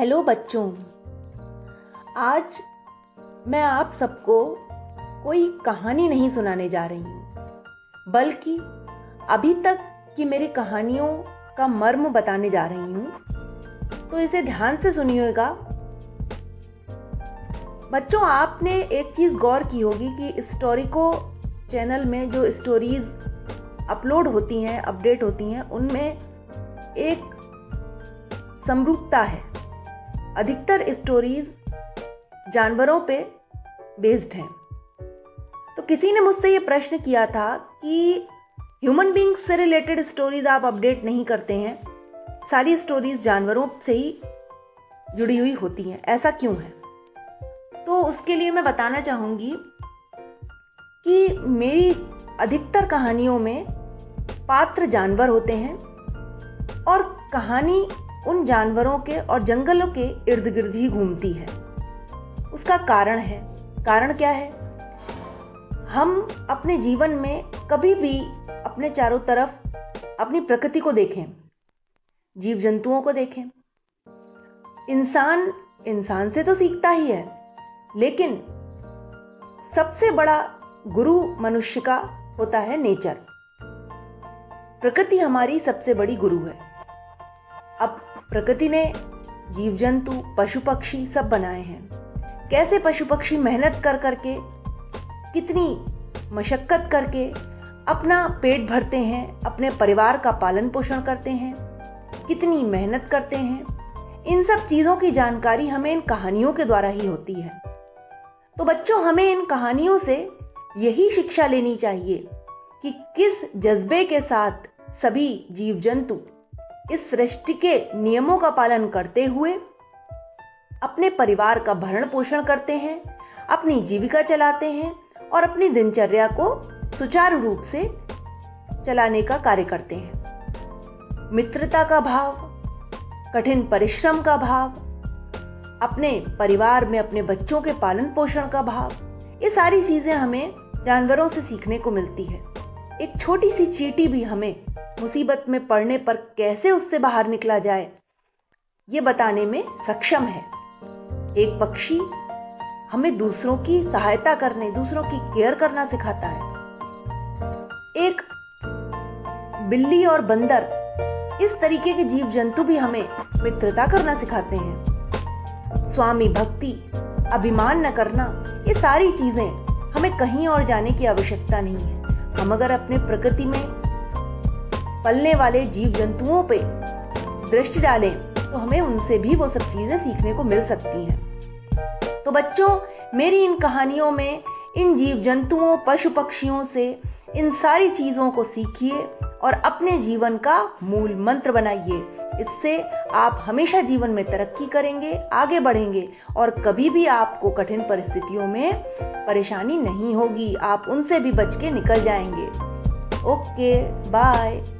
Hello बच्चों। आज मैं आप सबको कोई कहानी नहीं सुनाने जा रही हूँ, बल्कि अभी तक की मेरी कहानियों का मर्म बताने जा रही हूँ। तो इसे ध्यान से सुनिएगा। बच्चों, आपने एक चीज़ गौर की होगी कि स्टोरी को चैनल में जो स्टोरीज अपलोड होती हैं अपडेट होती हैं, उनमें एक समरूपता है। अधिकतर स्टोरीज जानवरों पे बेस्ड हैं। तो किसी ने मुझसे यह प्रश्न किया था कि ह्यूमन बींग्स से रिलेटेड स्टोरीज आप अपडेट नहीं करते हैं, सारी स्टोरीज जानवरों से ही जुड़ी हुई होती हैं, ऐसा क्यों है? तो उसके लिए मैं बताना चाहूँगी कि मेरी अधिकतर कहानियों में पात्र जानवर होते हैं और कहानी उन जानवरों के और जंगलों के इर्द गिर्द ही घूमती है। उसका कारण है। कारण क्या है? हम अपने जीवन में कभी भी अपने चारों तरफ़ अपनी प्रकृति को देखें जीव जंतुओं को देखें। इंसान इंसान से तो सीखता ही है, लेकिन सबसे बड़ा गुरु मनुष्य का होता है नेचर। प्रकृति हमारी सबसे बड़ी गुरु है। प्रकृति ने जीव जंतु पशु पक्षी सब बनाए हैं। कैसे पशु पक्षी मेहनत कर करके, कितनी मशक्कत करके अपना पेट भरते हैं, अपने परिवार का पालन पोषण करते हैं, कितनी मेहनत करते हैं, इन सब चीज़ों की जानकारी हमें इन कहानियों के द्वारा ही होती है। तो बच्चों, हमें इन कहानियों से यही शिक्षा लेनी चाहिए कि किस जज्बे के साथ सभी जीव जंतु इस सृष्टि के नियमों का पालन करते हुए अपने परिवार का भरण पोषण करते हैं, अपनी जीविका चलाते हैं और अपनी दिनचर्या को सुचारू रूप से चलाने का कार्य करते हैं। मित्रता का भाव, कठिन परिश्रम का भाव, अपने परिवार में अपने बच्चों के पालन पोषण का भाव, ये सारी चीज़ें हमें जानवरों से सीखने को मिलती है। एक छोटी सी चीटी भी हमें मुसीबत में पड़ने पर कैसे उससे बाहर निकला जाए यह बताने में सक्षम है। एक पक्षी हमें दूसरों की सहायता करने, दूसरों की केयर करना सिखाता है। एक बिल्ली और बंदर, इस तरीके के जीव जंतु भी हमें मित्रता करना सिखाते हैं। स्वामी भक्ति, अभिमान न करना, ये सारी चीज़ें हमें कहीं और जाने की आवश्यकता नहीं है। हम अगर अपने प्रकृति में पलने वाले जीव जंतुओं पे दृष्टि डालें तो हमें उनसे भी वो सब चीज़ें सीखने को मिल सकती हैं। तो बच्चों, मेरी इन कहानियों में इन जीव जंतुओं पशु पक्षियों से इन सारी चीज़ों को सीखिए और अपने जीवन का मूल मंत्र बनाइए। इससे आप हमेशा जीवन में तरक्की करेंगे, आगे बढ़ेंगे और कभी भी आपको कठिन परिस्थितियों में परेशानी नहीं होगी। आप उनसे भी बच के निकल जाएँगे। Okay, bye.